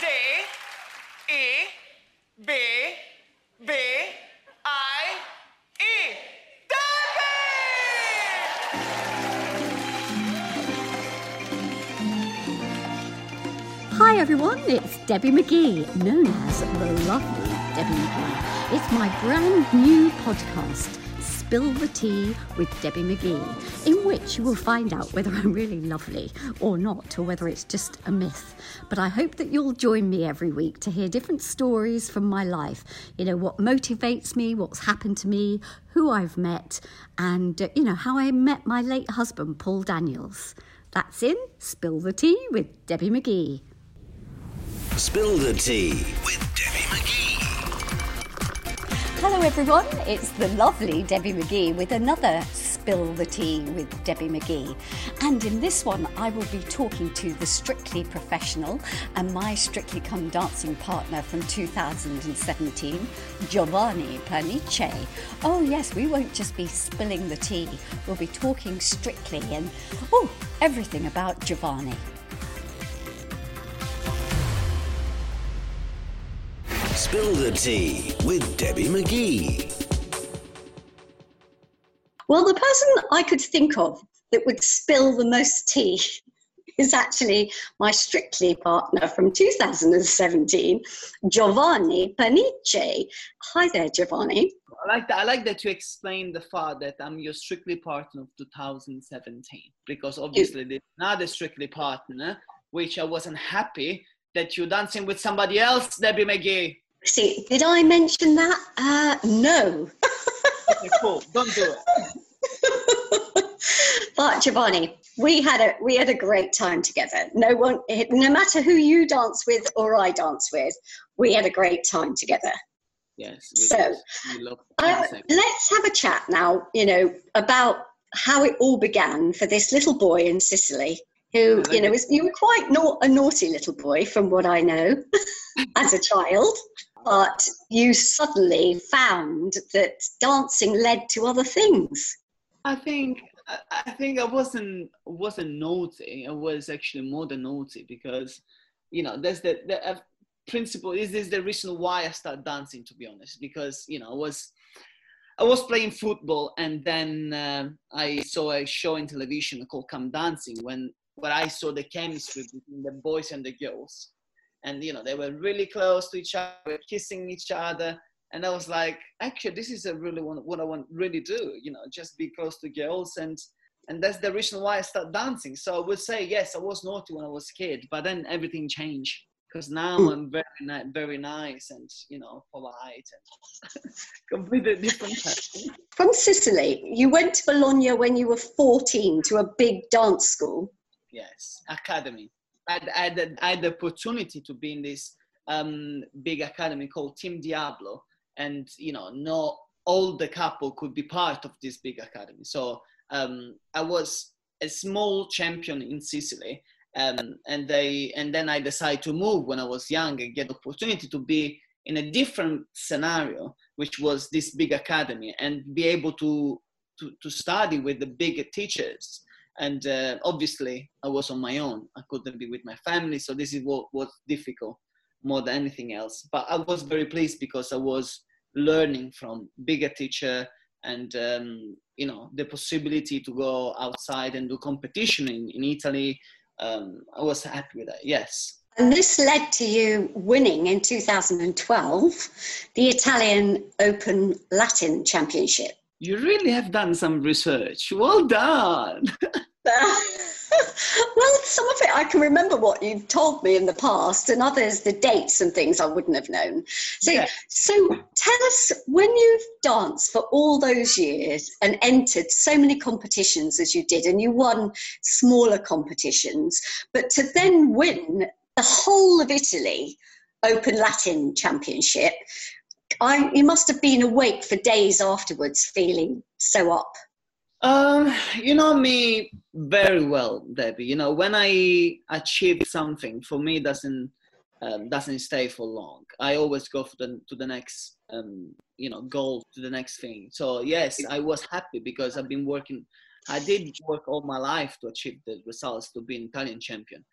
D E B B I E. Debbie! Hi everyone, it's Debbie McGee, known as the lovely Debbie McGee. It's my brand new podcast, Spill the Tea with Debbie McGee, in which you will find out whether I'm really lovely or not, or whether it's just a myth. But I hope that you'll join me every week to hear different stories from my life. You know, what motivates me, what's happened to me, who I've met, and, uh, you know, how I met my late husband, Paul Daniels. That's in Spill the Tea with Debbie McGee. Spill the tea with. Hello, everyone. It's the lovely Debbie McGee with another Spill the Tea with Debbie McGee. And in this one, I will be talking to the Strictly Professional and my Strictly Come Dancing partner from 2017, Giovanni Pernice. Oh, yes, we won't just be spilling the tea, we'll be talking strictly and, oh, everything about Giovanni. Spill the tea with Debbie McGee. Well, the person I could think of that would spill the most tea is actually my Strictly partner from 2017, Giovanni Pernice. Hi there, Giovanni. I like that. I like that you explain the fact that I'm your strictly partner of 2017 because obviously mm. there's another strictly partner which I wasn't happy that you're dancing with somebody else, Debbie McGee. See, did I mention that? Uh, no. Okay, cool. Don't do it. but Giovanni, we had a we had a great time together. No one, no matter who you dance with or I dance with, we had a great time together. Yes. So, Uh, let's have a chat now. You know about how it all began for this little boy in Sicily, who you know is you were quite a naughty little boy from what I know as a child, but you suddenly found that dancing led to other things. I think I, think I wasn't wasn't naughty. I was actually more than naughty because you know there's the the uh, principle. This is the reason why I started dancing. To be honest, because you know I was I was playing football and then um I saw a show in television called Come Dancing when where I saw the chemistry between the boys and the girls, and you know they were really close to each other, kissing each other, and I was like, actually, this is a really what, what I want really do. You know, just be close to girls, and and that's the reason why I started dancing. So I would say yes, I was naughty when I was a kid, but then everything changed because now Mm. I'm very ni- very nice and you know polite and completely different person. From Sicily, you went to Bologna when you were 14 to a big dance school. Yes, academy. I had, I had, the- opportunity to be in this um, big academy called Team Diablo, and you know, not all the couple could be part of this big academy. So um, I was a small champion in Sicily, um, and they and then I decided to move when I was young and get the opportunity to be in a different scenario, which was this big academy, and be able to to, to study with the bigger teachers and uh, obviously i was on my own. I couldn't be with my family so this is what was difficult more than anything else. But i was very pleased because i was learning from bigger teacher and um, you know the possibility to go outside and do competition in, in italy. Um, i was happy with that yes. And this led to you winning in 2012 the Italian Open Latin Championship. You really have done some research well done well, some of it I can remember what you've told me in the past, and others the dates and things I wouldn't have known. So, Yeah. so tell us when you've danced for all those years and entered so many competitions as you did, and you won smaller competitions, but to then win the whole of Italy Open Latin Championship, I, you must have been awake for days afterwards, feeling so up. Um, you know me very well, Debbie. You know, when I achieve something, for me, doesn't um, doesn't stay for long. I always go for the to the next, um, you know, goal to the next thing. So yes, I was happy because I've been working. I did work all my life to achieve the results to be an Italian champion,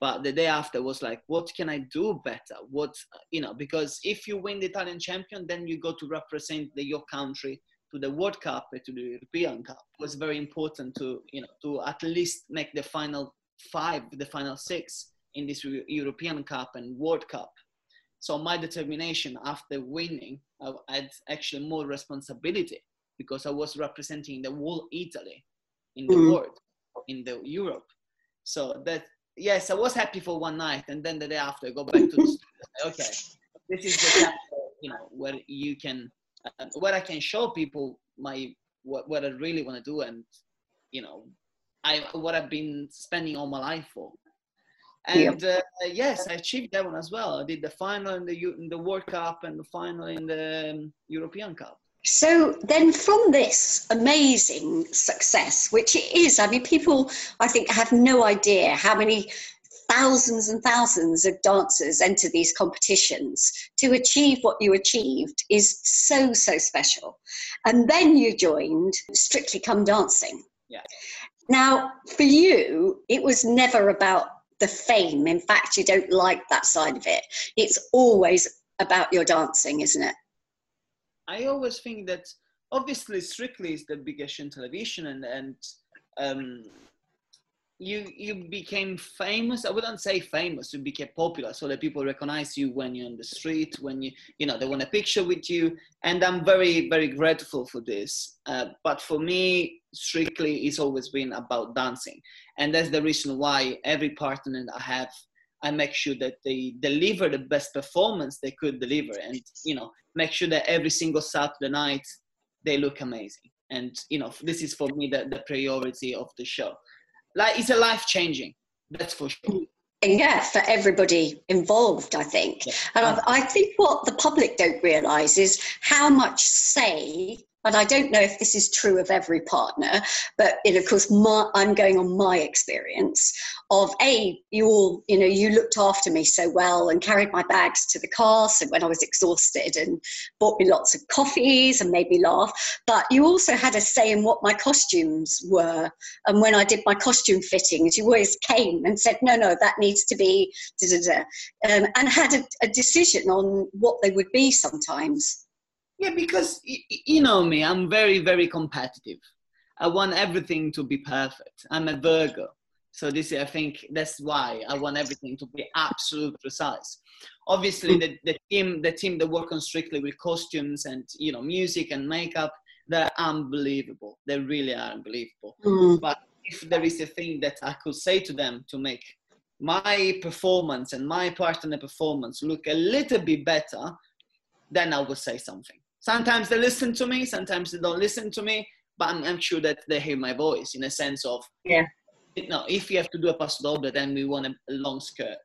but the day after was like what can i do better? What you know because if you win the italian champion then you go to represent the, your country to the world cup and to the european cup. It was very important to you know to at least make the final five the final six in this european cup and world cup. So my determination after winning i had actually more responsibility because i was representing the whole italy in the mm. world in the europe. So that yes, I was happy for one night, and then the day after, I go back to the studio. Okay, this is the time, you know, where you can, uh, where I can show people my what, what I really want to do, and you know, I what I've been spending all my life for. And uh, yes, I achieved that one as well. I did the final in the in the World Cup and the final in the um, European Cup. So then, from this amazing success, which it is, I mean, people I think have no idea how many thousands and thousands of dancers enter these competitions. To achieve what you achieved is so so special. And then you joined strictly come dancing. Yeah. Now for you it was never about the fame. In fact you don't like that side of it. It's always about your dancing isn't it I always think that obviously Strictly is the biggest in television, and and um, you you became famous. I wouldn't say famous. You became popular, so that people recognize you when you're on the street, when you you know they want a picture with you. And I'm very very grateful for this. Uh, but for me, Strictly it's always been about dancing, and that's the reason why every partner that I have I make sure that they deliver the best performance they could deliver, and you know, make sure that every single Saturday night they look amazing. And you know, this is for me the, the priority of the show. Like it's a life changing, that's for sure. And yeah, for everybody involved, I think. Yeah. And I, I think what the public don't realise is how much say and I don't know if this is true of every partner, but of course, my, I'm going on my experience of a you all you know you looked after me so well and carried my bags to the car so when I was exhausted and bought me lots of coffees and made me laugh. But you also had a say in what my costumes were, and when I did my costume fittings, you always came and said, "No, no, that needs to be," da, da, da, um, and had a, a decision on what they would be sometimes. Yeah, because you know me, I'm very, very competitive. I want everything to be perfect. I'm a Virgo. So this, I think that's why I want everything to be absolute precise. Obviously, the, the team, the team that work on strictly with costumes and you know music and makeup, they're unbelievable. They really are unbelievable. Mm. But if there is a thing that I could say to them to make my performance and my partner performance look a little bit better, then I would say something. Sometimes they listen to me, sometimes they don't listen to me, but I'm, I'm sure that they hear my voice in a sense of, yeah. No, if you have to do a paso doble, then we want a, long skirt.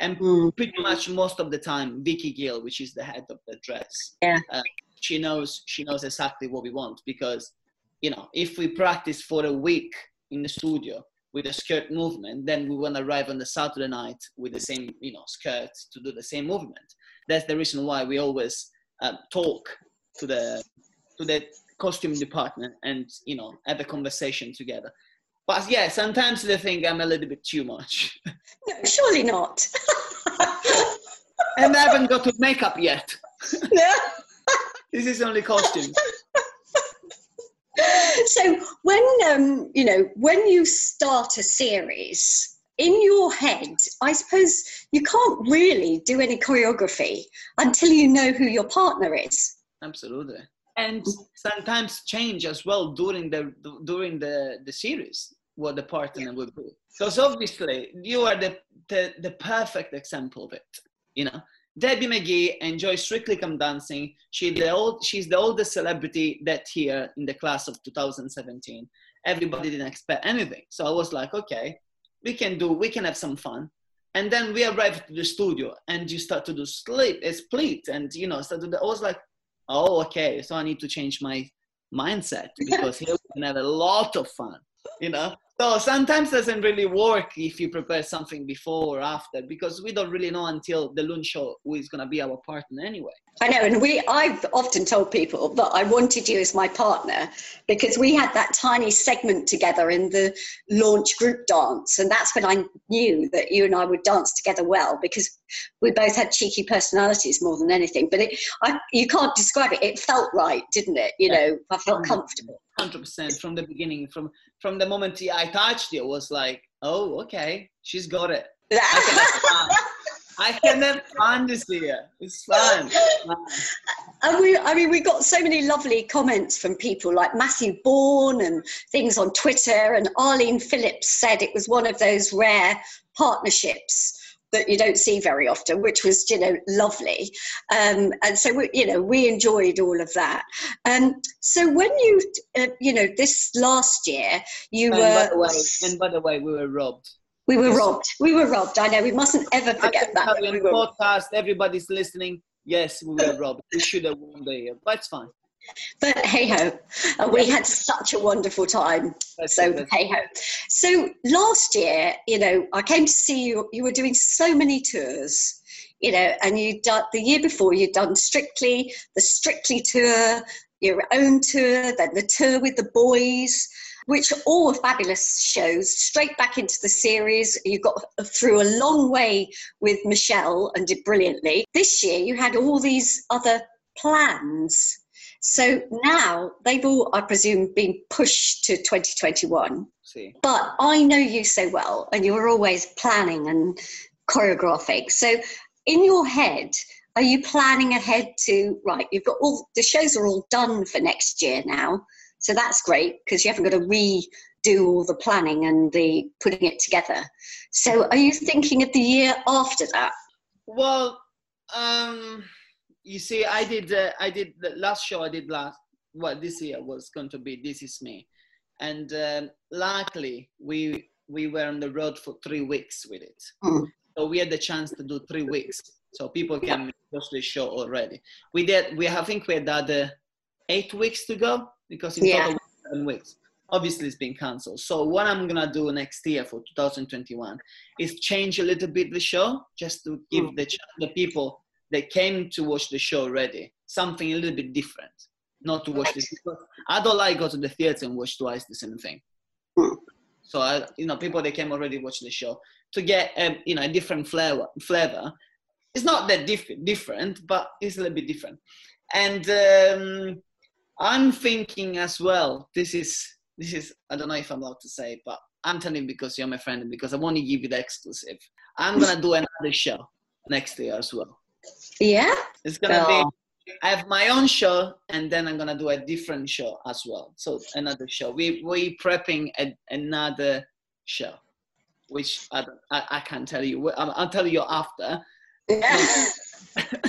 And mm. pretty much most of the time, Vicky Gill, which is the head of the dress, yeah. Uh, she knows she knows exactly what we want because, you know, if we practice for a week in the studio with a skirt movement, then we want to arrive on the Saturday night with the same, you know, skirt to do the same movement. That's the reason why we always uh, talk to the to the costume department and you know have a conversation together. But yeah, sometimes they think I'm a little bit too much. No, surely not. and I haven't got to makeup yet. No. this is only costumes. So when um, you know when you start a series in your head, I suppose you can't really do any choreography until you know who your partner is absolutely. And sometimes change as well during the during the the series what the partner yeah. would be because obviously you are the, the the perfect example of it you know? Debbie mcgee enjoys strictly come dancing she the old she's the oldest celebrity that year in the class of 2017 everybody didn't expect anything. So i was like okay we can do we can have some fun. And then we arrived to the studio and you start to do split a split and you know start to do, i was like oh, okay, so I need to change my mindset because here we can have a lot of fun, you know? So sometimes it doesn't really work if you prepare something before or after because we don't really know until the launch show who is going to be our partner anyway. I know, and we I've often told people that I wanted you as my partner because we had that tiny segment together in the launch group dance, and that's when I knew that you and I would dance together well because we both had cheeky personalities more than anything. But it, I, you can't describe it. It felt right, didn't it? You know, I felt mm. comfortable. Hundred percent from the beginning, from from the moment I touched it was like, oh, okay, she's got it. I can have fun this year. It's fun. And we, I mean, we got so many lovely comments from people like Matthew Bourne and things on Twitter. And Arlene Phillips said it was one of those rare partnerships that you don't see very often, which was, you know, lovely. Um, and so, we, you know, we enjoyed all of that. Um, so when you, uh, you know, this last year, you and were. By the way, and by the way, we were robbed. We were robbed. We were robbed. I know. We mustn't ever forget that. can We tell you were- on podcast, everybody's listening. Yes, we were robbed. We should have won the year, but it's fine. But hey ho, uh, we had such a wonderful time. That's So hey ho. So last year, you know, I came to see you. You were doing so many tours, you know, and you done the year before. You'd done Strictly, the Strictly tour, your own tour, then the tour with the boys, which are all fabulous shows. Straight back into the series. You got through a long way with Michelle and did brilliantly. This year, you had all these other plans. So now they've all, I presume, been pushed to 2021. See, But I know you so well, and you're always planning and choreographing. So, in your head, are you planning ahead to right? You've got all the shows are all done for next year now, so that's great because you haven't got to redo all the planning and the putting it together. So, are you thinking of the year after that? well, um, you see, I did, uh, I did the last show I did last. Well, this year was going to be "This Is Me," and um, luckily we we were on the road for three weeks with it. Mm. So we had the chance to do three weeks, so people can watch the show already. We did. We I think we had other eight weeks to go because in Yeah. total seven weeks. Obviously, it's been cancelled. So what I'm gonna do next year for 2021 is change a little bit the show, just to give Mm. the the people that came to watch the show already something a little bit different. Not to watch this. I don't like go to the theater and watch twice the same thing. So I, you know, people that came already watch the show to get um, you know a different flavor. Flavor. It's not that diff- different, but it's a little bit different. And um, I'm thinking as well. This is this is I don't know if I'm allowed to say, but I'm telling you because you're my friend and because I want to give you the exclusive. I'm gonna do another show next year as well. Yeah. It's gonna Oh. be. I have my own show, and then I'm gonna do a different show as well. So another show. We we prepping a, another show, which I, I I can't tell you. I'll, I'll tell you after. Yeah.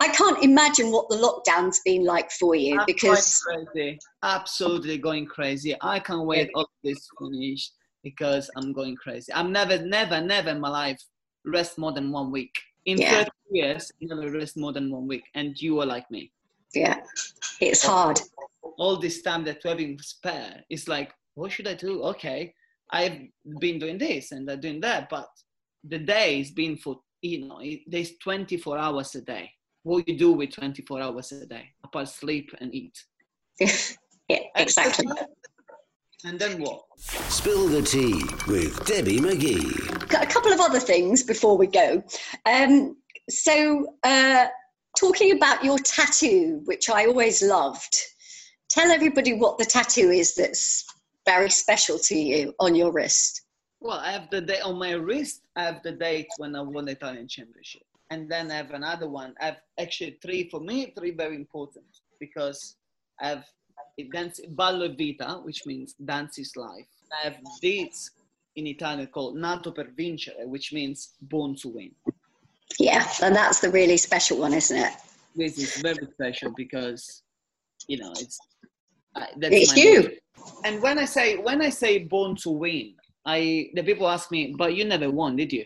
I can't imagine what the lockdown's been like for you I'm because going crazy, absolutely going crazy. I can't wait all this finished because I'm going crazy. I'm never, never, never in my life rest more than one week. In Yeah. 30 years, I never rest more than one week, and you are like me. yeah, it's hard. all this time that we're having spare, it's like, what should I do? Okay, I've been doing this and I'm doing that, but the day is been for, you know, it- there's 24 hours a day. What you do with 24 hours a day, apart sleep and eat. yeah, exactly. And then what? Spill the tea with Debbie McGee. A couple of other things before we go. Um, so, uh, talking about your tattoo, which I always loved, tell everybody what the tattoo is that's very special to you on your wrist. Well, I have the day on my wrist. I have the date when I won the Italian Championship, and then I have another one. I have actually three for me. Three very important because I have it dance ballo e vita, which means dance is life. I have this in Italian called nato per vincere, which means born to win. Yeah, and that's the really special one, isn't it? This is very special because you know it's uh, that's It's you. motto. And when I say when I say born to win, I the people ask me, but you never won, did you?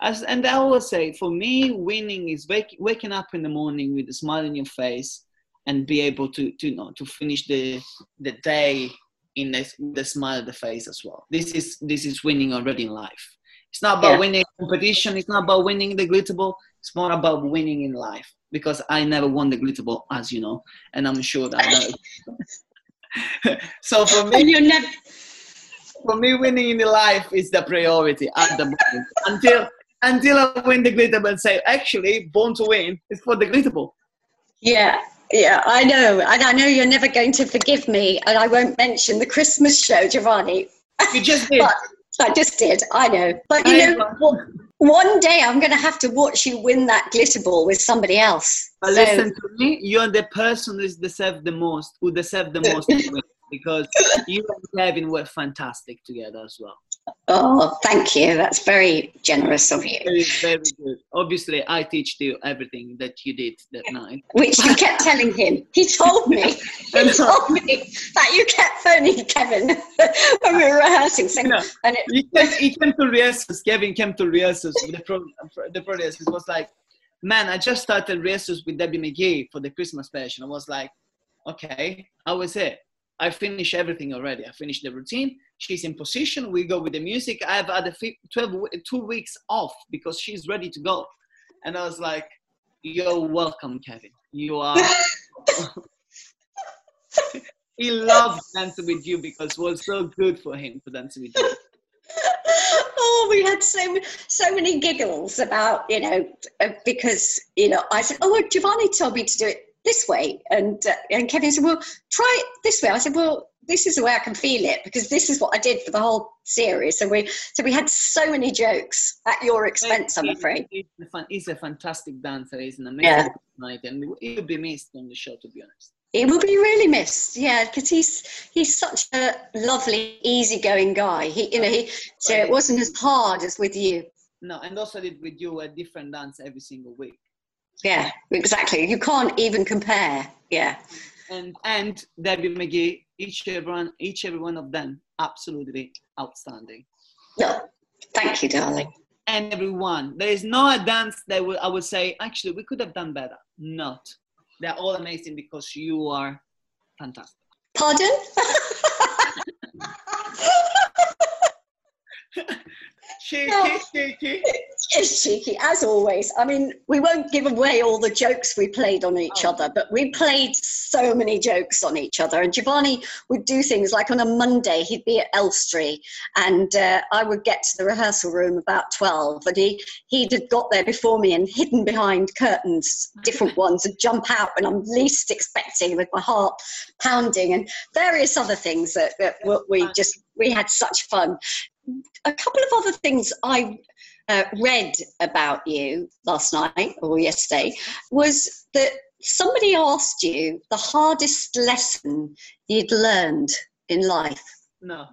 As, and I always say, for me, winning is wake, waking up in the morning with a smile on your face and be able to, to you know to finish the the day in the, the smile of the face as well. This is this is winning already in life. It's not about Yeah. winning competition. It's not about winning the glitter ball. It's more about winning in life. Because I never won the glitter ball, as you know, and I'm sure that. I so for me, you're never. for me, winning in the life is the priority at the moment. Until until I win the glitter ball and say, actually, born to win is for the glitter ball. Yeah, yeah, I know. And I know you're never going to forgive me, and I won't mention the Christmas show, Giovanni. You just did. But I just did, I know. But you I know, know. one- day I'm going to have to watch you win that glitter ball with somebody else. But So- listen to me, you're the person who deserve the most, who deserve the most because you and Kevin were fantastic together as well. Oh, thank you. That's very generous of you. Very, very good. Obviously, I teach you everything that you did that night. Which you kept telling him. He told me. He told me that you kept phoning Kevin when we were rehearsing. Saying, No. and it, He came, he came to rehearsals. Kevin came to rehearsals the pro, the pro rehearsals. was like, man, I just started rehearsals with Debbie McGee for the Christmas special. I was like, okay, how was it? I finished everything already. I finished the routine. She's in position. We go with the music. I've had a 12, two weeks off because she's ready to go. And I was like, you're welcome, Kevin. You are. he loved dancing with you because it was so good for him to dance with you. oh, we had so so many giggles about you know uh, because you know I said, oh, well, Giovanni told me to do it this way, and uh, and Kevin said, well, try it this way. I said, well, this is the way I can feel it because this is what I did for the whole series. So we so we had so many jokes at your expense, I'm afraid. He's a, fan, he's a fantastic dancer. He's an amazing Yeah. night, and he would be missed on the show, to be honest. He will be really missed, yeah, because he's he's such a lovely, easygoing guy. He, you know, he so it wasn't as hard as with you. No, and also did with you a different dance every single week. Yeah, exactly. You can't even compare. Yeah. And and Debbie McGee, each everyone, each every one of them, absolutely outstanding. No, thank you, darling. And everyone, there is no a dance that would, I would say actually we could have done better. Not, they're all amazing because you are fantastic. Pardon? Cheeky, No. cheeky. It's cheeky, as always. I mean, we won't give away all the jokes we played on each Oh. other, but we played so many jokes on each other. And Giovanni would do things like on a Monday, he'd be at Elstree, and uh, I would get to the rehearsal room about 12, and he, he'd have got there before me and hidden behind curtains, different ones, and jump out when I'm least expecting with my heart pounding, and various other things that, that we- we just, we had such fun. A couple of other things I uh, read about you last night or yesterday was that somebody asked you the hardest lesson you'd learned in life. No,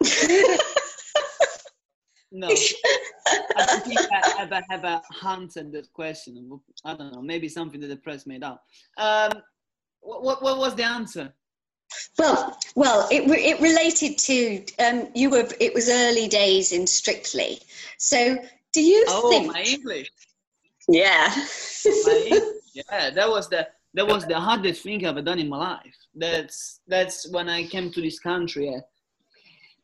no. I don't think I ever have answered that question. I don't know. Maybe something that the press made up. Um, what, what, what was the answer? Well, well, it, re- it related to um, you were. It was early days in Strictly. So, do you Oh, think? my English. Yeah. My English. Yeah, that was the that was the hardest thing I've ever done in my life. That's that's when I came to this country. uh,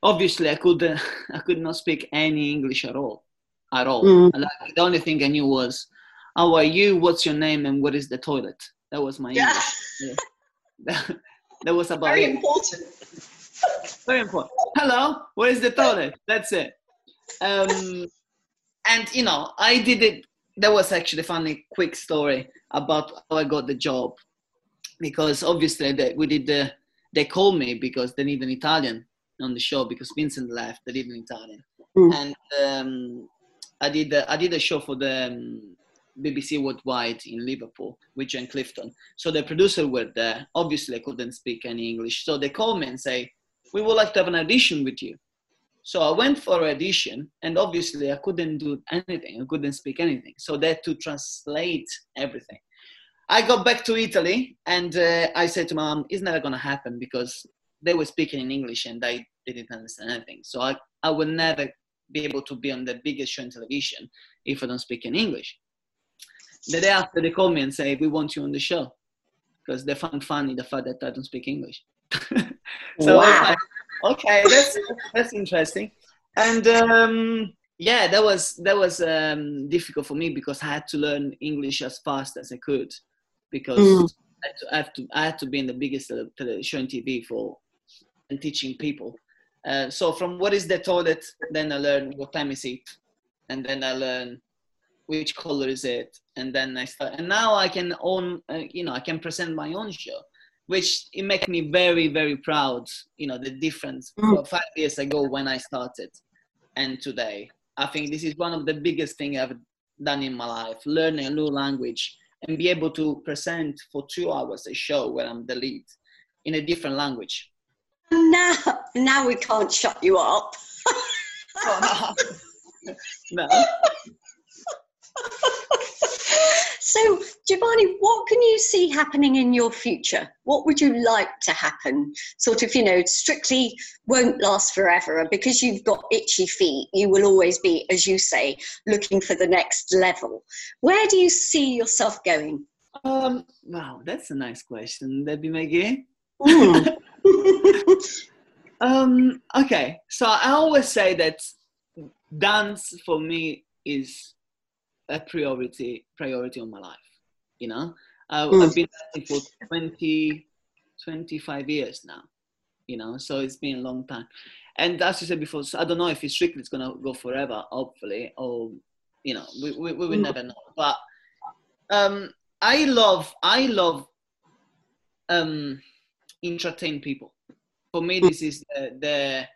obviously, I could uh, I could not speak any English at all, at all. Mm. Like, the only thing I knew was, "How are you? What's your name? And what is the toilet?" That was my Yeah. English. Yeah. that was about Very it. important. Very important. Hello, where is the toilet? That's it. Um, and you know, I did it. That was actually a funny, quick story about how I got the job, because obviously they, we did the. They called me because they need an Italian on the show because Vincent left. They need an Italian, Mm. and um, I did. The, I did a show for the um, BBC Worldwide in Liverpool with John Clifton. So the producer were there. Obviously, I couldn't speak any English, so they called me and say, "We would like to have an audition with you." So I went for an audition, and obviously I couldn't do anything. I couldn't speak anything. So they had to translate everything. I got back to Italy, and uh, I said to my mom, "It's never gonna happen because they were speaking in English, and I didn't understand anything. So I, I would never be able to be on the biggest show in television if I don't speak in English." The day after, they called me and say, "We want you on the show," because they found funny the fact that I don't speak English. so I Wow. like, okay, that's that's interesting. And um, yeah, that was that was um, difficult for me because I had to learn English as fast as I could because Mm. I, had to, I, have to, I had to be in the biggest show on TV for and teaching people. Uh, so from what is the toilet, then I learn what time is it, and then I learn which color is it, and then I start. And now I can own, uh, you know, I can present my own show, which it makes me very, very proud. You know, the difference Mm. five years ago when I started, and today. I think this is one of the biggest things I've done in my life: learning a new language and be able to present for two hours a show where I'm the lead in a different language. Now, now we can't shut you up. no. So, Giovanni, what can you see happening in your future? What would you like to happen? Sort of, you know, strictly won't last forever. and Because you've got itchy feet, you will always be, as you say, looking for the next level. Where do you see yourself going? Um, wow, that's a nice question, Debbie McGee. Mm. Um, okay, so I always say that dance for me is a priority priority on my life. You know, uh, Mm. I've been for 20, 25 years now. You know, so it's been a long time. And as you said before, so I don't know if it's strictly it's gonna go forever, hopefully, or you know, we we, we will Mm. never know. But um, I love I love um, entertain people. For me, this is the, the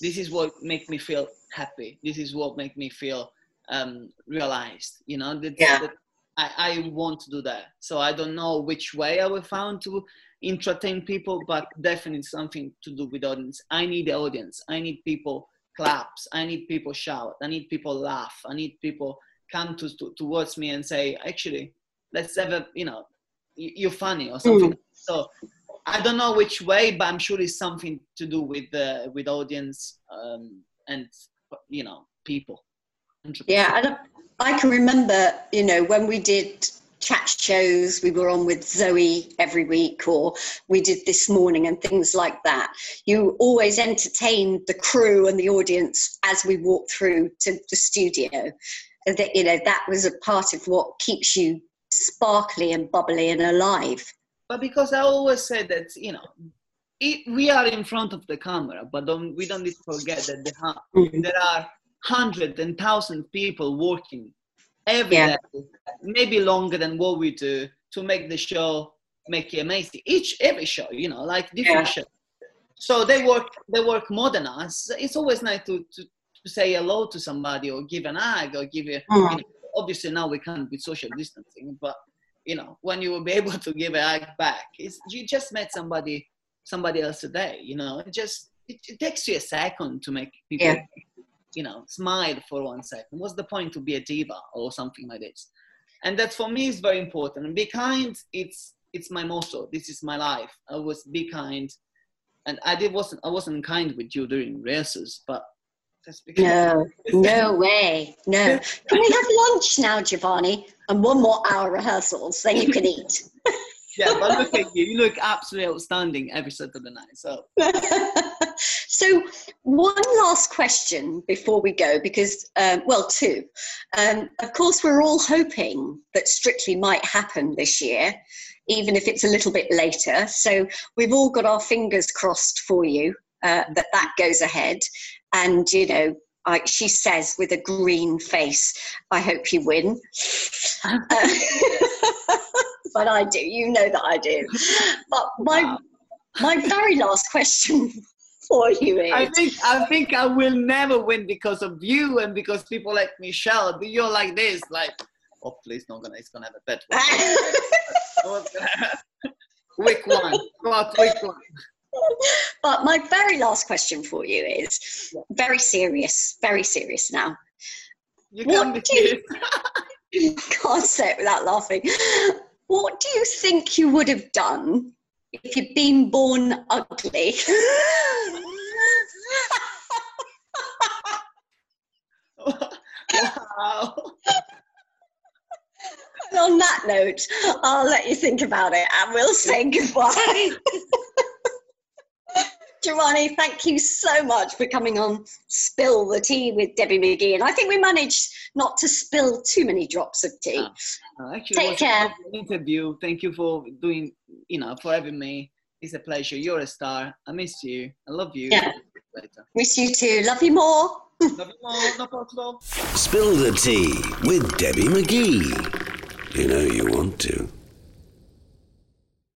this is what make me feel happy. This is what make me feel um, realized. You know, that, Yeah. that I, I want to do that. So I don't know which way I will find to entertain people, but definitely something to do with audience. I need the audience. I need people claps. I need people shout. I need people laugh. I need people come to, to towards me and say, actually, let's have a you know, you- you're funny or something. So I don't know which way, but I'm sure it's something to do with the with audience um, and you know people. 100%. Yeah, and I can remember, you know, when we did chat shows, we were on with Zoe every week, or we did this morning and things like that. You always entertained the crew and the audience as we walked through to the studio. And that, you know, that was a part of what keeps you sparkly and bubbly and alive. But because I always say that you know, it, we are in front of the camera, but don't, we don't need to forget that there are, Mm. there are hundreds and thousands of people working every day, Yeah. maybe longer than what we do to make the show make it amazing. Each every show, you know, like different Yeah. shows. So they work they work more than us. It's always nice to, to, to say hello to somebody or give an hug or give you, Mm. you know, obviously now we can't with social distancing, but you know, when you will be able to give a hug back, it's, you just met somebody somebody else today, you know, it just it, it takes you a second to make people Yeah. You know, smile for one second. What's the point to be a diva or something like this? And that for me is very important. And be kind, it's it's my motto. This is my life. I was be kind, and I did wasn't I wasn't kind with you during rehearsals, but that's because No, no way. No. Can we have lunch now, Giovanni? And one more hour rehearsals, then you can eat. yeah. But look at you. You look absolutely outstanding every Saturday night. So so, one last question before we go, because, um, well, two. Um, of course, we're all hoping that Strictly might happen this year, even if it's a little bit later. So, we've all got our fingers crossed for you uh, that that goes ahead. And, you know, I, she says with a green face, I hope you win. Uh, but I do, you know that I do. But my, Wow. my very last question for you is I eh? think I think I will never win because of you and because people like Michelle. But you're like this, like, oh, hopefully it's not gonna it's gonna have a bad one. week one. Week one. but my very last question for you is very serious, very serious now. You can't be do you- Can't say it without laughing. What do you think you would have done if you've been born ugly? wow. And on that note, I'll let you think about it and we'll say goodbye. Giovanni, thank you so much for coming on Spill the Tea with Debbie McGee. And I think we managed not to spill too many drops of tea. Uh, actually, Take it was care. a interview. Thank you for doing, you know, for having me. It's a pleasure. You're a star. I miss you. I love you. Yeah. Later. Miss you too. Love you more. Love you more. No problem. Spill the tea with Debbie McGee. You know you want to.